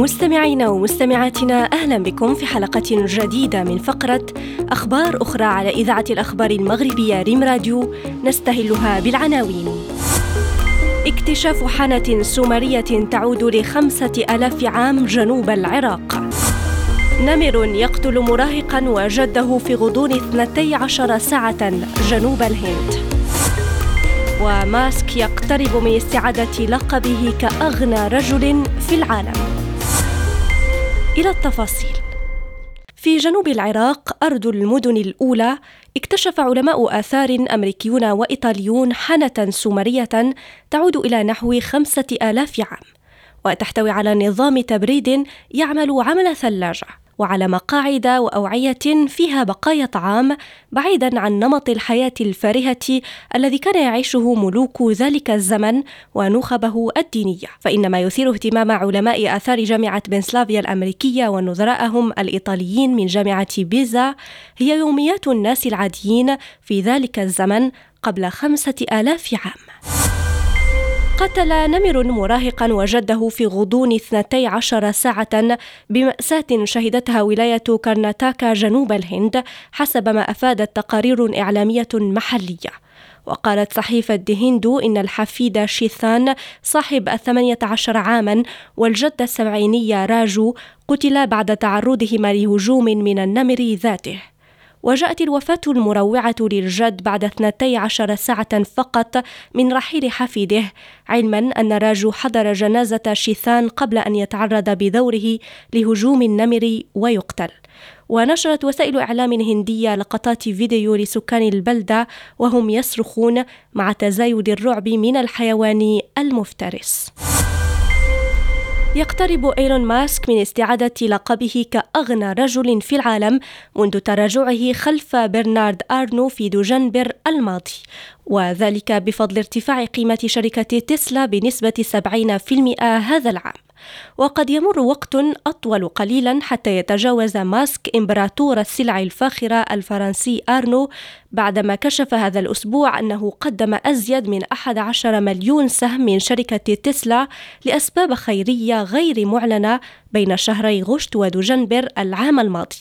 مستمعينا ومستمعاتنا أهلا بكم في حلقة جديدة من فقرة أخبار أخرى على إذاعة الأخبار المغربية ريم راديو نستهلها بالعناوين. اكتشاف حانة سومرية تعود لخمسة ألاف عام جنوب العراق. نمر يقتل مراهقا وجده في غضون 12 ساعة جنوب الهند. وماسك يقترب من استعادة لقبه كأغنى رجل في العالم. إلى التفاصيل. في جنوب العراق أرض المدن الأولى اكتشف علماء آثار أمريكيون وإيطاليون حنة سومرية تعود إلى نحو خمسة آلاف عام وتحتوي على نظام تبريد يعمل عمل ثلاجة. وعلى مقاعد وأوعية فيها بقايا طعام بعيدا عن نمط الحياة الفارهة الذي كان يعيشه ملوك ذلك الزمن ونخبه الدينية. فان ما يثير اهتمام علماء آثار جامعة بنسلافيا الأمريكية ونظرائهم الإيطاليين من جامعة بيزا هي يوميات الناس العاديين في ذلك الزمن قبل خمسة آلاف عام. قتل نمر مراهقا وجده في غضون 12 ساعة بمأساة شهدتها ولاية كرناتاكا جنوب الهند حسب ما أفادت تقارير إعلامية محلية. وقالت صحيفة دهندو إن الحفيد شيثان صاحب الثمانية عشر عاما والجد السبعيني راجو قتل بعد تعرضهما لهجوم من النمر ذاته. وجاءت الوفاة المروعة للجد بعد 12 ساعة فقط من رحيل حفيده علما أن راجو حضر جنازة شيثان قبل أن يتعرض بدوره لهجوم النمر ويقتل. ونشرت وسائل إعلام هندية لقطات فيديو لسكان البلدة وهم يصرخون مع تزايد الرعب من الحيوان المفترس. يقترب إيلون ماسك من استعادة لقبه كأغنى رجل في العالم منذ تراجعه خلف برنارد أرنو في دجنبر الماضي. وذلك بفضل ارتفاع قيمة شركة تسلا بنسبة 70% هذا العام. وقد يمر وقت أطول قليلا حتى يتجاوز ماسك إمبراطور السلع الفاخرة الفرنسي أرنو بعدما كشف هذا الأسبوع أنه قدم أزيد من 11 مليون سهم من شركة تسلا لأسباب خيرية غير معلنة بين شهري غشت ودجنبر العام الماضي.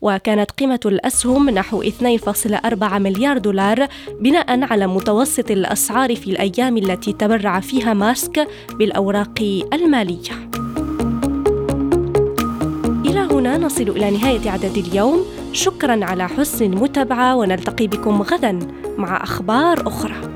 وكانت قيمة الأسهم نحو 2.4 مليار دولار بناء على متوسط الأسعار في الأيام التي تبرع فيها ماسك بالأوراق المالية. نصل إلى نهاية عدد اليوم. شكرا على حسن المتابعة ونلتقي بكم غدا مع أخبار أخرى.